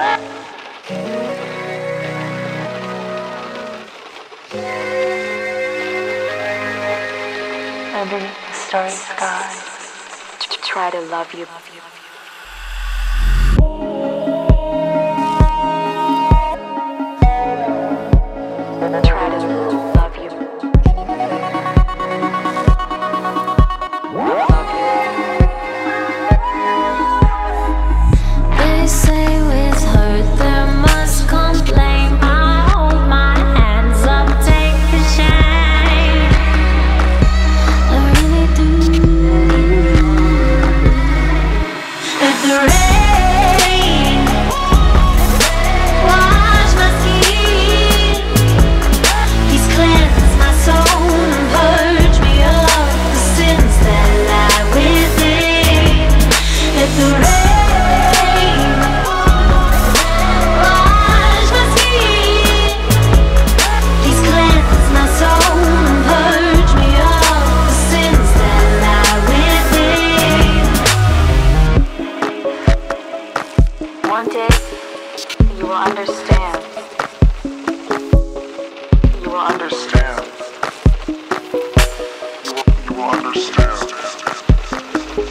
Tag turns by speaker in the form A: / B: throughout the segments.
A: Under the starry sky, try to love you.
B: the rain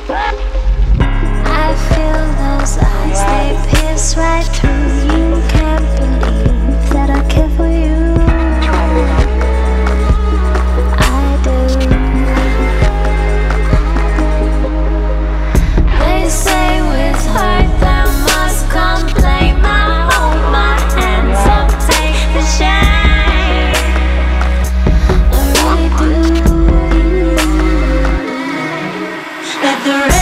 B: I feel those eyes, they pierce right through. You can't believe. the rain.